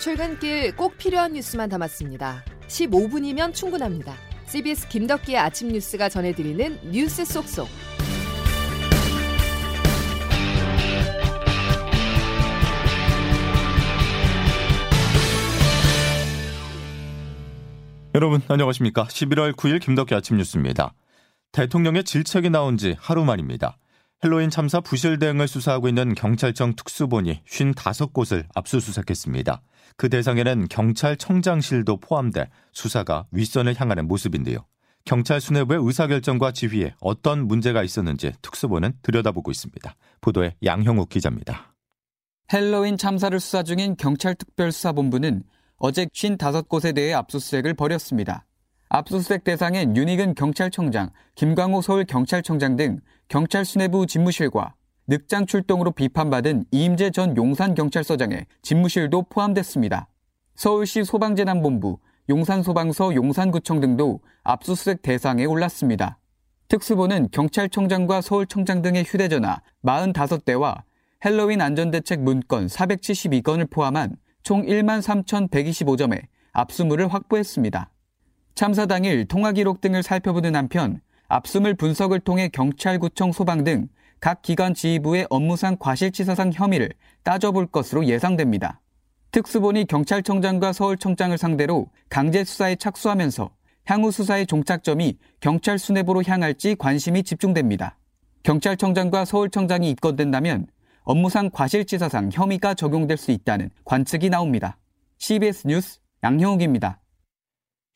출근길 꼭 필요한 뉴스만 담았습니다. 15분이면 충분합니다. CBS 김덕기의 아침 뉴스가 전해드리는 뉴스 속속. 여러분 안녕하십니까? 11월 9일 김덕기 아침 뉴스입니다. 대통령의 질책이 나온 지 하루 만입니다. 헬로윈 참사 부실 대응을 수사하고 있는 경찰청 특수본이 55곳을 압수수색했습니다. 그 대상에는 경찰청장실도 포함돼 수사가 윗선을 향하는 모습인데요. 경찰 수뇌부의 의사결정과 지휘에 어떤 문제가 있었는지 특수본은 들여다보고 있습니다. 보도에 양형욱 기자입니다. 헬로윈 참사를 수사 중인 경찰특별수사본부는 어제 55곳에 대해 압수수색을 벌였습니다. 압수수색 대상엔 윤희근 경찰청장, 김광호 서울경찰청장 등 경찰 수뇌부 집무실과 늑장 출동으로 비판받은 이임재 전 용산경찰서장의 집무실도 포함됐습니다. 서울시 소방재난본부, 용산소방서 용산구청 등도 압수수색 대상에 올랐습니다. 특수본은 경찰청장과 서울청장 등의 휴대전화 45대와 헬로윈 안전대책 문건 472건을 포함한 총 1만 3,125점의 압수물을 확보했습니다. 참사 당일 통화 기록 등을 살펴보는 한편 압수물 분석을 통해 경찰구청 소방 등 각 기관 지휘부의 업무상 과실치사상 혐의를 따져볼 것으로 예상됩니다. 특수본이 경찰청장과 서울청장을 상대로 강제 수사에 착수하면서 향후 수사의 종착점이 경찰 수뇌부로 향할지 관심이 집중됩니다. 경찰청장과 서울청장이 입건된다면 업무상 과실치사상 혐의가 적용될 수 있다는 관측이 나옵니다. CBS 뉴스 양형욱입니다.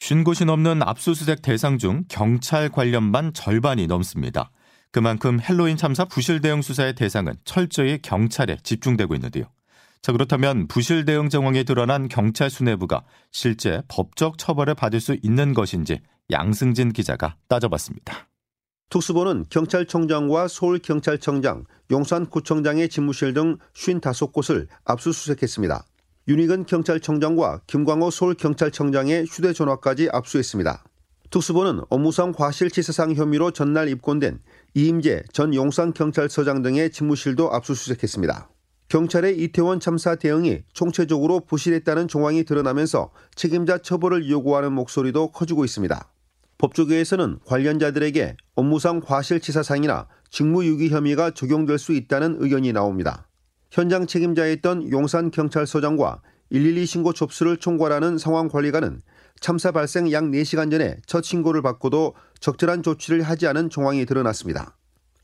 쉰 곳이 넘는 압수수색 대상 중 경찰 관련만 절반이 넘습니다. 그만큼 헬로윈 참사 부실 대응 수사의 대상은 철저히 경찰에 집중되고 있는데요. 자, 그렇다면 부실 대응 정황이 드러난 경찰 수뇌부가 실제 법적 처벌을 받을 수 있는 것인지 양승진 기자가 따져봤습니다. 특수본은 경찰청장과 서울경찰청장, 용산구청장의 집무실 등 55곳을 압수수색했습니다. 윤희근 경찰청장과 김광호 서울경찰청장의 휴대전화까지 압수했습니다. 특수본은 업무상 과실치사상 혐의로 전날 입건된 이임재 전 용산경찰서장 등의 집무실도 압수수색했습니다. 경찰의 이태원 참사 대응이 총체적으로 부실했다는 정황이 드러나면서 책임자 처벌을 요구하는 목소리도 커지고 있습니다. 법조계에서는 관련자들에게 업무상 과실치사상이나 직무유기 혐의가 적용될 수 있다는 의견이 나옵니다. 현장 책임자였던 용산경찰서장과 112 신고 접수를 총괄하는 상황관리관은 참사 발생 약 4시간 전에 첫 신고를 받고도 적절한 조치를 하지 않은 정황이 드러났습니다.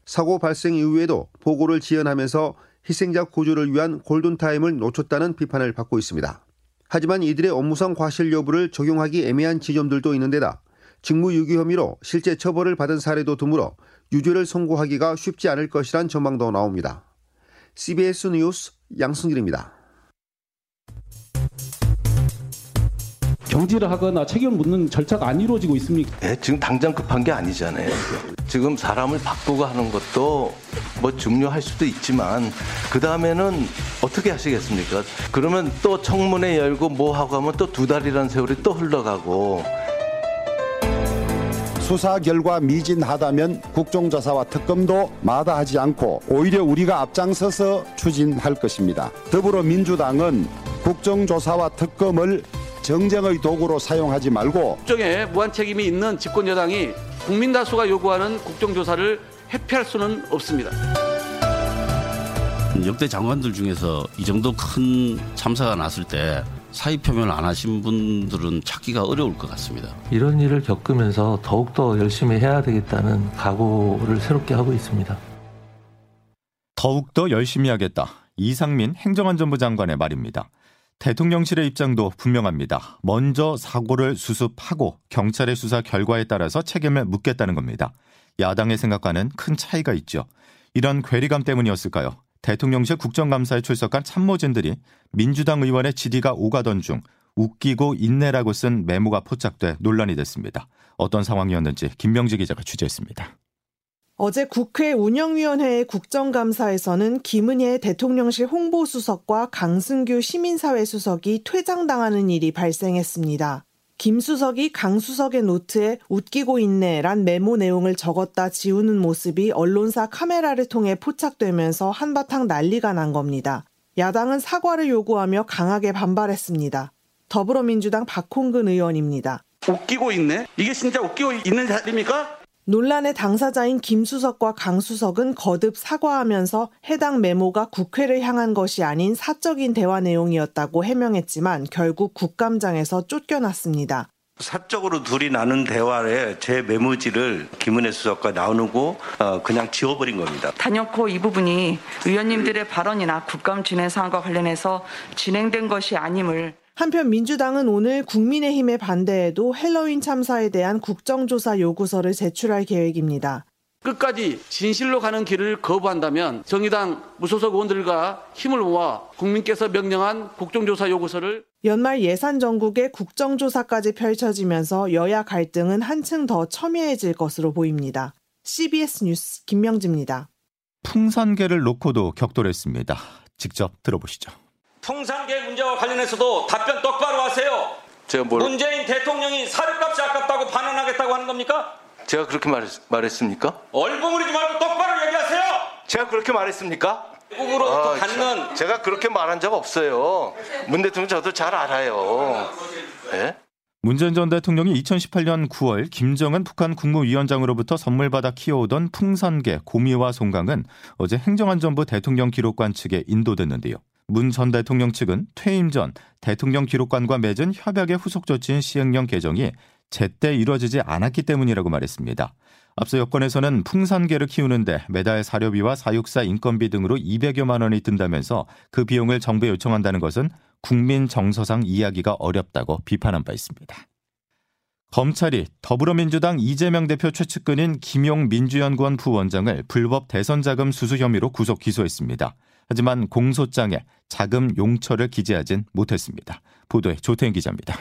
사고 발생 이후에도 보고를 지연하면서 희생자 구조를 위한 골든타임을 놓쳤다는 비판을 받고 있습니다. 하지만 이들의 업무상 과실 여부를 적용하기 애매한 지점들도 있는데다 직무유기 혐의로 실제 처벌을 받은 사례도 드물어 유죄를 선고하기가 쉽지 않을 것이란 전망도 나옵니다. CBS 뉴스 양승길입니다. 경질을 하거나 책임을 묻는 절차가 안 이루어지고 있습니까? 네, 지금 당장 급한 게 아니잖아요. 지금 사람을 바꾸고 하는 것도 뭐 중요할 수도 있지만 그 다음에는 어떻게 하시겠습니까? 그러면 또 청문회 열고 뭐 하고 하면 또 두 달이라는 세월이 또 흘러가고 수사 결과 미진하다면 국정조사와 특검도 마다하지 않고 오히려 우리가 앞장서서 추진할 것입니다. 더불어민주당은 국정조사와 특검을 정쟁의 도구로 사용하지 말고 국정에 무한 책임이 있는 집권 여당이 국민 다수가 요구하는 국정조사를 회피할 수는 없습니다. 역대 장관들 중에서 이 정도 큰 참사가 났을 때 사의 표명을 안 하신 분들은 찾기가 어려울 것 같습니다. 이런 일을 겪으면서 더욱더 열심히 해야 되겠다는 각오를 새롭게 하고 있습니다. 더욱더 열심히 하겠다. 이상민 행정안전부 장관의 말입니다. 대통령실의 입장도 분명합니다. 먼저 사고를 수습하고 경찰의 수사 결과에 따라서 책임을 묻겠다는 겁니다. 야당의 생각과는 큰 차이가 있죠. 이런 괴리감 때문이었을까요? 대통령실 국정감사에 출석한 참모진들이 민주당 의원의 지디가 오가던 중 웃기고 인내라고 쓴 메모가 포착돼 논란이 됐습니다. 어떤 상황이었는지 김명지 기자가 취재했습니다. 어제 국회 운영위원회의 국정감사에서는 김은혜 대통령실 홍보수석과 강승규 시민사회 수석이 퇴장당하는 일이 발생했습니다. 김 수석이 강 수석의 노트에 웃기고 있네란 메모 내용을 적었다 지우는 모습이 언론사 카메라를 통해 포착되면서 한바탕 난리가 난 겁니다. 야당은 사과를 요구하며 강하게 반발했습니다. 더불어민주당 박홍근 의원입니다. 웃기고 있네? 이게 진짜 웃기고 있는 자리입니까? 논란의 당사자인 김수석과 강수석은 거듭 사과하면서 해당 메모가 국회를 향한 것이 아닌 사적인 대화 내용이었다고 해명했지만 결국 국감장에서 쫓겨났습니다. 사적으로 둘이 나눈 대화에 제 메모지를 김은혜 수석과 나누고 어, 그냥 지워버린 겁니다. 단연코 이 부분이 의원님들의 발언이나 국감 진행 사항과 관련해서 진행된 것이 아님을 한편 민주당은 오늘 국민의힘의 반대에도 헬로윈 참사에 대한 국정조사 요구서를 제출할 계획입니다. 끝까지 진실로 가는 길을 거부한다면 정의당 무소속 의원들과 힘을 모아 국민께서 명령한 국정조사 요구서를 연말 예산 전국에 국정조사까지 펼쳐지면서 여야 갈등은 한층 더 첨예해질 것으로 보입니다. CBS 뉴스 김명지입니다. 풍산계를 놓고도 격돌했습니다. 직접 들어보시죠. 풍산계 문제와 관련해서도 답변 똑바로 하세요. 제가 뭘 문재인 대통령이 사료값이 아깝다고 반환하겠다고 하는 겁니까? 제가 그렇게 말했, 말했습니까? 얼버무리지 말고 똑바로 얘기하세요. 제가 그렇게 말했습니까? 외국으로부터 아, 갖는 제가 그렇게 말한 적 없어요. 문 대통령 저도 잘 알아요. 예? 문재인 전 대통령이 2018년 9월 김정은 북한 국무위원장으로부터 선물 받아 키워오던 풍산개 고미와 송강은 어제 행정안전부 대통령 기록관 측에 인도됐는데요. 문 전 대통령 측은 퇴임 전 대통령 기록관과 맺은 협약의 후속 조치인 시행령 개정이 제때 이루어지지 않았기 때문이라고 말했습니다. 앞서 여권에서는 풍산개를 키우는데 매달 사료비와 사육사 인건비 등으로 200여만 원이 든다면서 그 비용을 정부에 요청한다는 것은 국민 정서상 이야기가 어렵다고 비판한 바 있습니다. 검찰이 더불어민주당 이재명 대표 최측근인 김용 민주연구원 부원장을 불법 대선 자금 수수 혐의로 구속 기소했습니다. 하지만 공소장에 자금 용처를 기재하진 못했습니다. 보도에 조태인 기자입니다.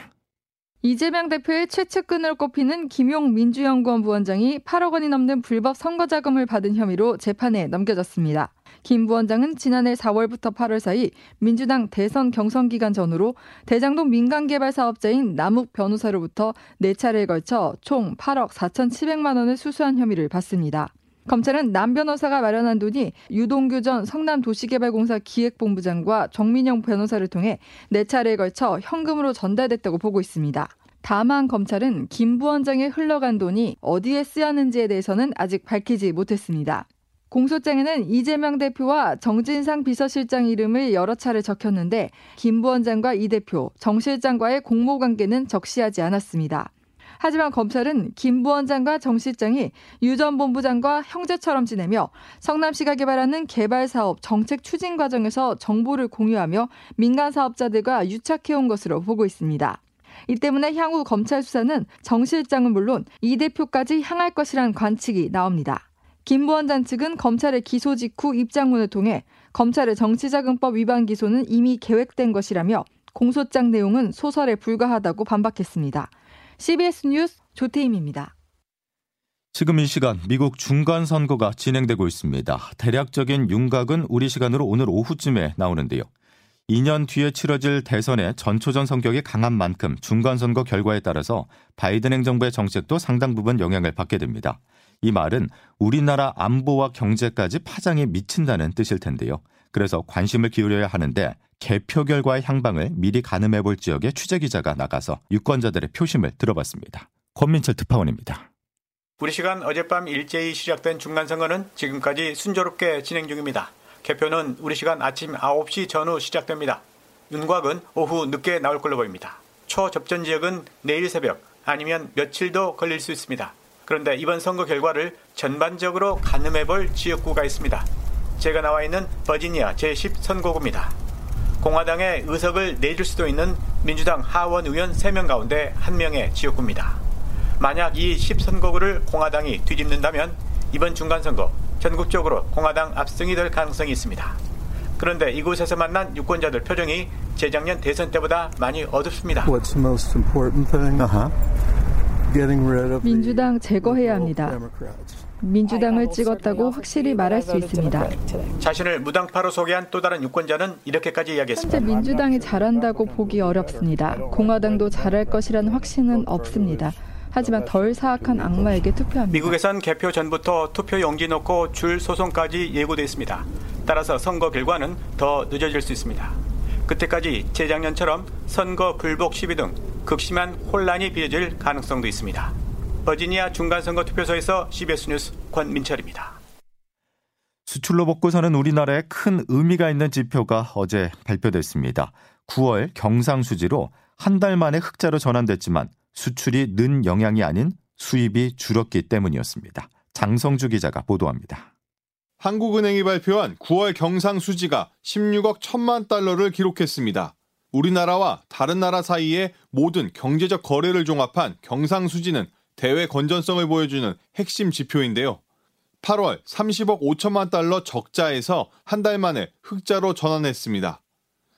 이재명 대표의 최측근으로 꼽히는 김용 민주연구원 부원장이 8억 원이 넘는 불법 선거 자금을 받은 혐의로 재판에 넘겨졌습니다. 김 부원장은 지난해 4월부터 8월 사이 민주당 대선 경선 기간 전후로 대장동 민간개발 사업자인 남욱 변호사로부터 4차례에 걸쳐 총 8억 4,700만 원을 수수한 혐의를 받습니다. 검찰은 남 변호사가 마련한 돈이 유동규 전 성남도시개발공사 기획본부장과 정민영 변호사를 통해 4차례에 걸쳐 현금으로 전달됐다고 보고 있습니다. 다만 검찰은 김 부원장에 흘러간 돈이 어디에 쓰였는지에 대해서는 아직 밝히지 못했습니다. 공소장에는 이재명 대표와 정진상 비서실장 이름을 여러 차례 적혔는데 김 부원장과 이 대표, 정 실장과의 공모 관계는 적시하지 않았습니다. 하지만 검찰은 김 부원장과 정 실장이 유 전 본부장과 형제처럼 지내며 성남시가 개발하는 개발 사업 정책 추진 과정에서 정보를 공유하며 민간 사업자들과 유착해온 것으로 보고 있습니다. 이 때문에 향후 검찰 수사는 정 실장은 물론 이 대표까지 향할 것이란 관측이 나옵니다. 김 부원장 측은 검찰의 기소 직후 입장문을 통해 검찰의 정치자금법 위반 기소는 이미 계획된 것이라며 공소장 내용은 소설에 불과하다고 반박했습니다. CBS 뉴스 조태임입니다. 지금 이 시간 미국 중간 선거가 진행되고 있습니다. 대략적인 윤곽은 우리 시간으로 오늘 오후쯤에 나오는데요. 2년 뒤에 치러질 대선의 전초전 성격이 강한 만큼 중간 선거 결과에 따라서 바이든 행정부의 정책도 상당 부분 영향을 받게 됩니다. 이 말은 우리나라 안보와 경제까지 파장이 미친다는 뜻일 텐데요. 그래서 관심을 기울여야 하는데 개표 결과의 향방을 미리 가늠해 볼 지역에 취재 기자가 나가서 유권자들의 표심을 들어봤습니다. 권민철 특파원입니다. 우리 시간 어젯밤 일제히 시작된 중간선거는 지금까지 순조롭게 진행 중입니다. 개표는 우리 시간 아침 9시 전후 시작됩니다. 윤곽은 오후 늦게 나올 걸로 보입니다. 초접전 지역은 내일 새벽 아니면 며칠도 걸릴 수 있습니다. 그런데 이번 선거 결과를 전반적으로 가늠해 볼 지역구가 있습니다. 제가 나와 있는 버지니아 제10선거구입니다. 공화당의 의석을 내줄 수도 있는 민주당 하원 의원 3명 가운데 1명의 지역구입니다. 만약 이 10선거구를 공화당이 뒤집는다면 이번 중간선거 전국적으로 공화당 압승이 될 가능성이 있습니다. 그런데 이곳에서 만난 유권자들 표정이 재작년 대선 때보다 많이 어둡습니다. Uh-huh. 민주당 제거해야 합니다. 민주당을 찍었다고 확실히 말할 수 있습니다. 자신을 무당파로 소개한 또 다른 유권자는 이렇게까지 이야기했습니다. 현재 민주당이 잘한다고 보기 어렵습니다. 공화당도 잘할 것이라는 확신은 없습니다. 하지만 덜 사악한 악마에게 투표합니다. 미국에선 개표 전부터 투표 용지 놓고 줄 소송까지 예고돼 있습니다. 따라서 선거 결과는 더 늦어질 수 있습니다. 그때까지 재작년처럼 선거 불복 시비 등 극심한 혼란이 빚어질 가능성도 있습니다. 버지니아 중간선거 투표소에서 CBS 뉴스 권민철입니다. 수출로 먹고 사는 우리나라에 큰 의미가 있는 지표가 어제 발표됐습니다. 9월 경상수지로 한 달 만에 흑자로 전환됐지만 수출이 는 영향이 아닌 수입이 줄었기 때문이었습니다. 장성주 기자가 보도합니다. 한국은행이 발표한 9월 경상수지가 16억 1천만 달러를 기록했습니다. 우리나라와 다른 나라 사이의 모든 경제적 거래를 종합한 경상수지는 대외 건전성을 보여주는 핵심 지표인데요. 8월 30억 5천만 달러 적자에서 한 달 만에 흑자로 전환했습니다.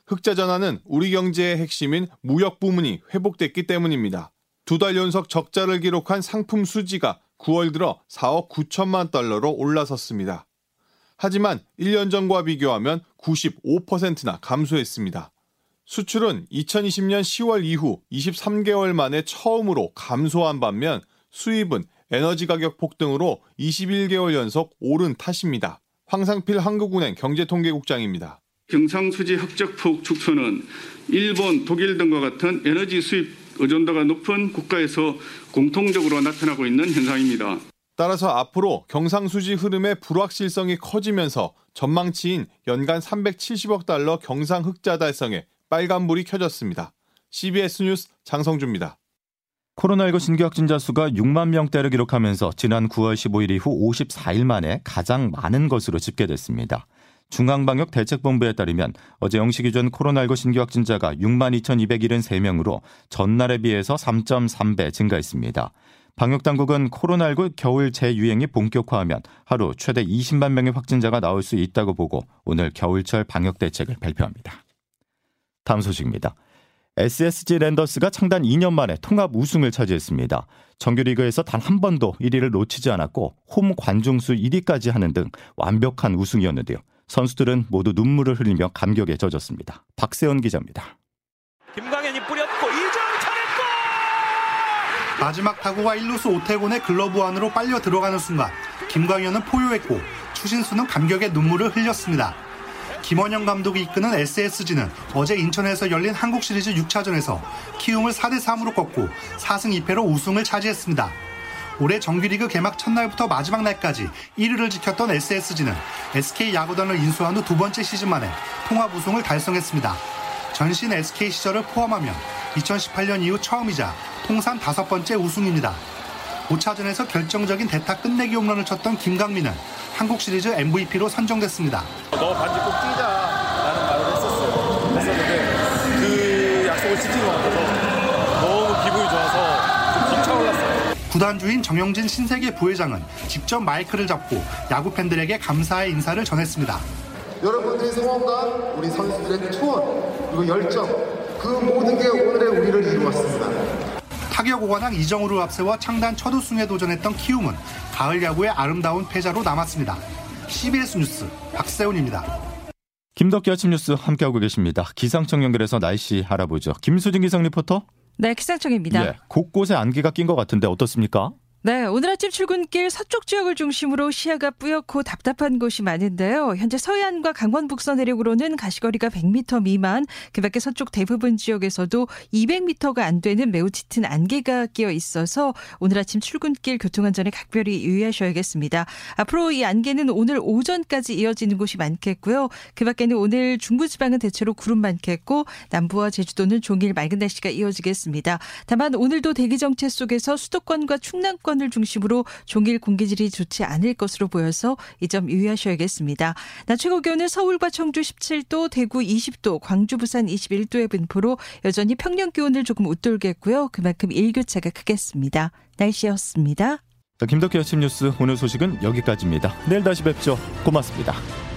흑자 전환은 우리 경제의 핵심인 무역 부문이 회복됐기 때문입니다. 두 달 연속 적자를 기록한 상품 수지가 9월 들어 4억 9천만 달러로 올라섰습니다. 하지만 1년 전과 비교하면 95%나 감소했습니다. 수출은 2020년 10월 이후 23개월 만에 처음으로 감소한 반면 수입은 에너지 가격 폭등으로 21개월 연속 오른 탓입니다. 황상필 한국은행 경제통계국장입니다. 경상수지 흑적폭 축소는 일본, 독일 등과 같은 에너지 수입 의존도가 높은 국가에서 공통적으로 나타나고 있는 현상입니다. 따라서 앞으로 경상수지 흐름의 불확실성이 커지면서 전망치인 연간 370억 달러 경상 흑자 달성에 빨간불이 켜졌습니다. CBS 뉴스 장성주입니다. 코로나19 신규 확진자 수가 6만 명대를 기록하면서 지난 9월 15일 이후 54일 만에 가장 많은 것으로 집계됐습니다. 중앙방역대책본부에 따르면 어제 0시 기준 코로나19 신규 확진자가 6만 2,273명으로 전날에 비해서 3.3배 증가했습니다. 방역당국은 코로나19 겨울 재유행이 본격화하면 하루 최대 20만 명의 확진자가 나올 수 있다고 보고 오늘 겨울철 방역대책을 발표합니다. 다음 소식입니다. SSG 랜더스가 창단 2년 만에 통합 우승을 차지했습니다. 정규리그에서 단 한 번도 1위를 놓치지 않았고 홈 관중수 1위까지 하는 등 완벽한 우승이었는데요. 선수들은 모두 눈물을 흘리며 감격에 젖었습니다. 박세원 기자입니다. 김광현이 뿌렸고 이정 차례골! 마지막 타구가 1루수 오태곤의 글러브 안으로 빨려 들어가는 순간 김광현은 포효했고 추신수는 감격의 눈물을 흘렸습니다. 김원영 감독이 이끄는 SSG는 어제 인천에서 열린 한국 시리즈 6차전에서 키움을 4대 3으로 꺾고 4승 2패로 우승을 차지했습니다. 올해 정규리그 개막 첫날부터 마지막 날까지 1위를 지켰던 SSG는 SK 야구단을 인수한 후 두 번째 시즌 만에 통합 우승을 달성했습니다. 전신 SK 시절을 포함하면 2018년 이후 처음이자 통산 다섯 번째 우승입니다. 5차전에서 결정적인 대타 끝내기 홈런을 쳤던 김강민은 한국 시리즈 MVP로 선정됐습니다. 너 반지 꼭 뛰자라는 말을 했었어요. 했었는데 그 약속을 것 같아서 너무 기분이 좋아서 좀 벅차올랐어요. 구단주인 정영진 신세계 부회장은 직접 마이크를 잡고 야구 팬들에게 감사의 인사를 전했습니다. 여러분들의 성원과 우리 선수들의 투원 그리고 열정 그 모든 게 오늘의 우리를 이루었습니다. 타격 5관왕 이정우를 앞세워 창단 첫 우승에 도전했던 키움은 가을 야구의 아름다운 패자로 남았습니다. CBS 뉴스 박세훈입니다. 김덕기 아침 뉴스 함께하고 계십니다. 기상청 연결해서 날씨 알아보죠. 김수진 기상 리포터. 네, 기상청입니다. 예, 곳곳에 안개가 낀 것 같은데 어떻습니까? 네, 오늘 아침 출근길 서쪽 지역을 중심으로 시야가 뿌옇고 답답한 곳이 많은데요. 현재 서해안과 강원 북서 내륙으로는 가시거리가 100m 미만, 그 밖에 서쪽 대부분 지역에서도 200m가 안 되는 매우 짙은 안개가 끼어 있어서 오늘 아침 출근길 교통안전에 각별히 유의하셔야겠습니다. 앞으로 이 안개는 오늘 오전까지 이어지는 곳이 많겠고요. 그 밖에는 오늘 중부지방은 대체로 구름 많겠고 남부와 제주도는 종일 맑은 날씨가 이어지겠습니다. 다만 오늘도 대기 정체 속에서 수도권과 충남권 수도권을 중심으로 종일 공기질이 좋지 않을 것으로 보여서 이 점 유의하셔야겠습니다. 낮 최고 기온은 서울과 청주 17도, 대구 20도, 광주, 부산 21도의 분포로 여전히 평년 기온을 조금 웃돌겠고요. 그만큼 일교차가 크겠습니다. 날씨였습니다. 김덕희 아침 뉴스 오늘 소식은 여기까지입니다. 내일 다시 뵙죠. 고맙습니다.